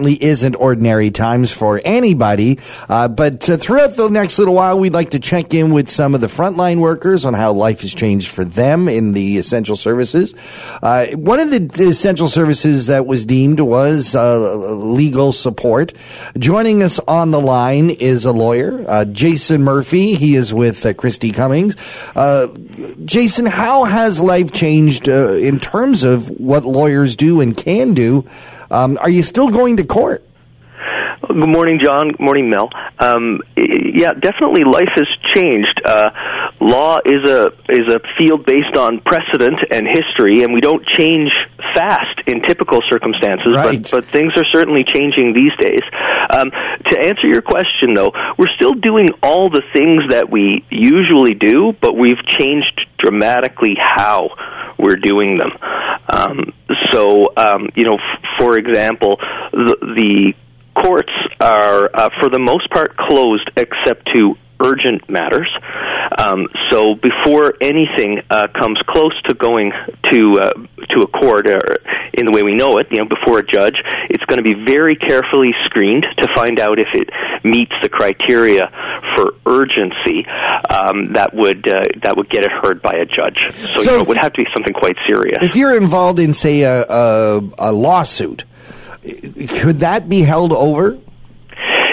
certainly isn't ordinary times for anybody. Uh, but uh, throughout the next little while, we'd like to check in with some of the frontline workers on how life has changed for them in the essential services. Uh, one of the, essential services that was deemed was uh, legal support. Joining us on the line is a lawyer, uh, Jason Murphy. He is with uh, Christie Cummings. Jason, how has life changed in terms of what lawyers do and can do? Um, are you still going to court? Good morning, John. Good morning, Mel. Um, yeah, definitely, life has changed. Uh, law is a is a field based on precedent and history, and we don't change fast in typical circumstances. Right. But but things are certainly changing these days. Um, to answer your question, though, we're still doing all the things that we usually do, but we've changed dramatically how we're doing them. Um, so, um, you know, f- for example, the, the courts are, uh, for the most part, closed except to urgent matters. Um, so before anything uh, comes close to going to uh, to a court or in the way we know it, you know, before a judge, it's going to be very carefully screened to find out if it meets the criteria for urgency um, that would uh, that would get it heard by a judge. So, so you know, it would have to be something quite serious. If you're involved in, say, a, a, a lawsuit, could that be held over?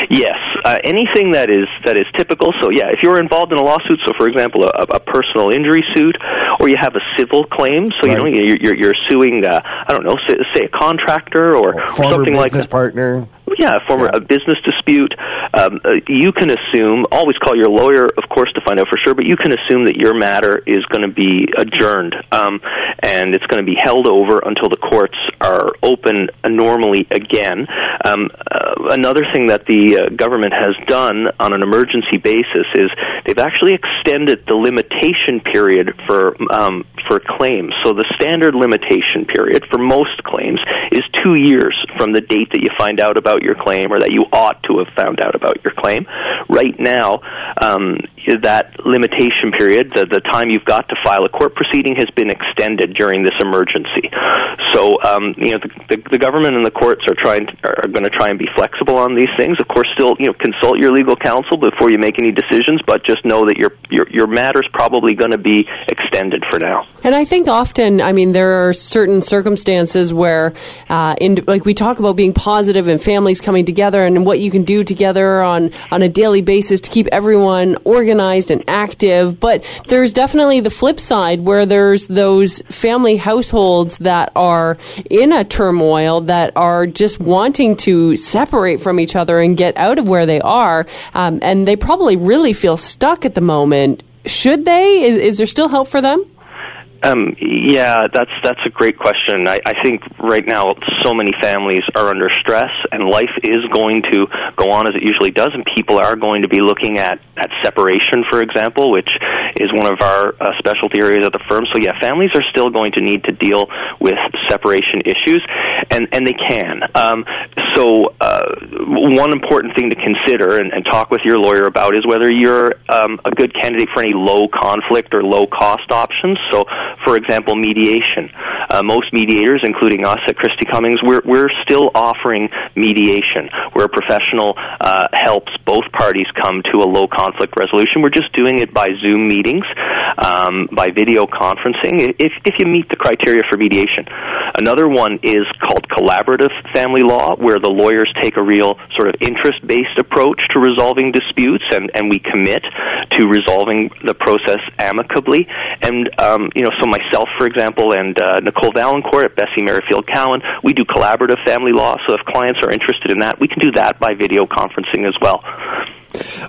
Yes, uh, anything that is that is typical. So yeah, if you're involved in a lawsuit, so for example, a, a personal injury suit, or you have a civil claim, so right. you know you're, you're, you're suing, uh, I don't know, say, say a contractor or, or something like that. partner yeah, former yeah. a business dispute. Um, uh, you can assume. Always call your lawyer, of course, to find out for sure. But you can assume that your matter is going to be adjourned, um, and it's going to be held over until the courts are open normally again. Um, uh, another thing that the uh, government has done on an emergency basis is they've actually extended the limitation period for um, for claims. So the standard limitation period for most claims is two years from the date that you find out about your claim or that you ought to have found out about your claim. Right now, um, that limitation period, the, the time you've got to file a court proceeding, has been extended during this emergency. So, um, you know, the, the, the government and the courts are trying to, are going to try and be flexible on these things. Of course, still, you know, consult your legal counsel before you make any decisions, but just know that your your your matter's probably going to be extended for now. And I think often, I mean, there are certain circumstances where, uh, in like we talk about being positive and families coming together and what you can do together on on a daily basis to keep everyone organized and active. But there's definitely the flip side where there's those family households that are in a turmoil that are just wanting to separate from each other and get out of where they are, um, and they probably really feel stuck at the moment. Should they? Is, is there still hope for them? Um, yeah, that's that's a great question. I, I think right now so many families are under stress, and life is going to go on as it usually does, and people are going to be looking at at separation, for example, which is one of our uh, specialty areas at the firm. So yeah, families are still going to need to deal with separation issues, and and they can. Um, so uh, one important thing to consider and, and talk with your lawyer about is whether you're um, a good candidate for any low conflict or low cost options. So for example, mediation. Uh, most mediators, including us at Christie Cummings, we're, we're still offering mediation, where a professional uh, helps both parties come to a low conflict resolution. We're just doing it by Zoom meetings, um, by video conferencing, if, if you meet the criteria for mediation. Another one is called collaborative family law, where the lawyers take a real sort of interest based approach to resolving disputes, and, and we commit to resolving the process amicably. And, um, you know, so myself, for example, and uh, Nicole Valancourt at Besse Merrifield Cowan, we do collaborative family law. So if clients are interested in that, we can do that by video conferencing as well.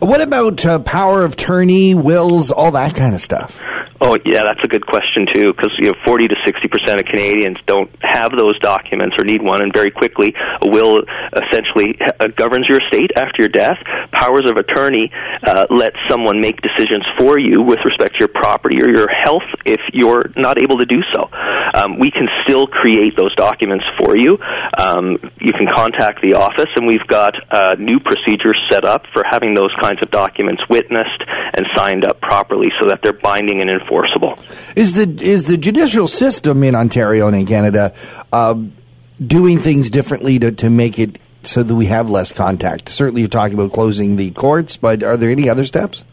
What about uh, power of attorney, wills, all that kind of stuff? Oh, yeah, that's a good question too, because you know, 40 to 60 percent of Canadians don't have those documents or need one, and very quickly, a will essentially uh, governs your estate after your death. Powers of attorney uh, let someone make decisions for you with respect to your property or your health if you're not able to do so. Um, we can still create those documents for you. Um, you can contact the office, and we've got new procedures set up for having those kinds of documents witnessed and signed up properly so that they're binding and enforceable. Is the is the judicial system in Ontario and in Canada uh, doing things differently to, to make it so that we have less contact? Certainly, you're talking about closing the courts, but are there any other steps?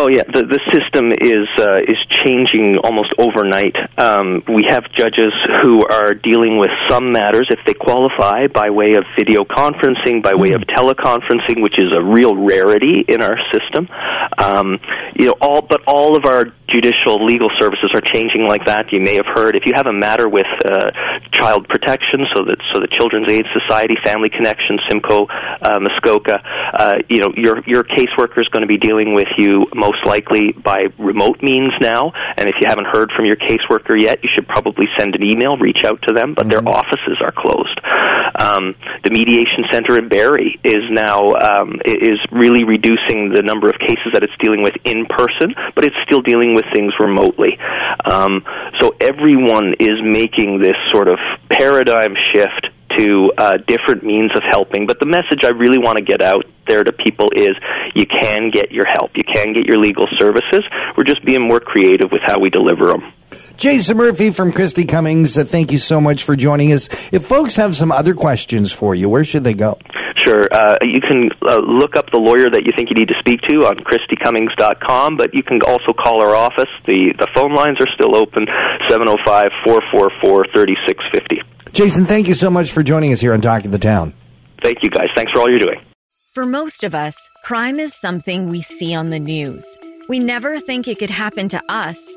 Oh yeah, the the system is uh, is changing almost overnight. Um, we have judges who are dealing with some matters if they qualify by way of video conferencing, by way of teleconferencing, which is a real rarity in our system. Um, you know, all but all of our judicial legal services are changing like that. You may have heard if you have a matter with uh, child protection, so that so the Children's Aid Society, Family Connection, Simcoe, uh, Muskoka, uh, you know, your your caseworker is going to be dealing with you most likely by remote means now. And if you haven't heard from your caseworker yet, you should probably send an email, reach out to them. But mm-hmm. their offices are closed. Um, the mediation center in Barrie is now um, is really reducing the number of cases that it's dealing with in person, but it's still dealing with things remotely. Um, so everyone is making this sort of paradigm shift to uh, different means of helping. But the message I really want to get out there to people is you can get your help. You can get your legal services. We're just being more creative with how we deliver them. Jason Murphy from Christie Cummings, uh, thank you so much for joining us. If folks have some other questions for you, where should they go? Sure. Uh, you can uh, look up the lawyer that you think you need to speak to on ChristieCummings.com, but you can also call our office. The, the phone lines are still open, 705 444 3650. Jason, thank you so much for joining us here on Talk of the Town. Thank you, guys. Thanks for all you're doing. For most of us, crime is something we see on the news. We never think it could happen to us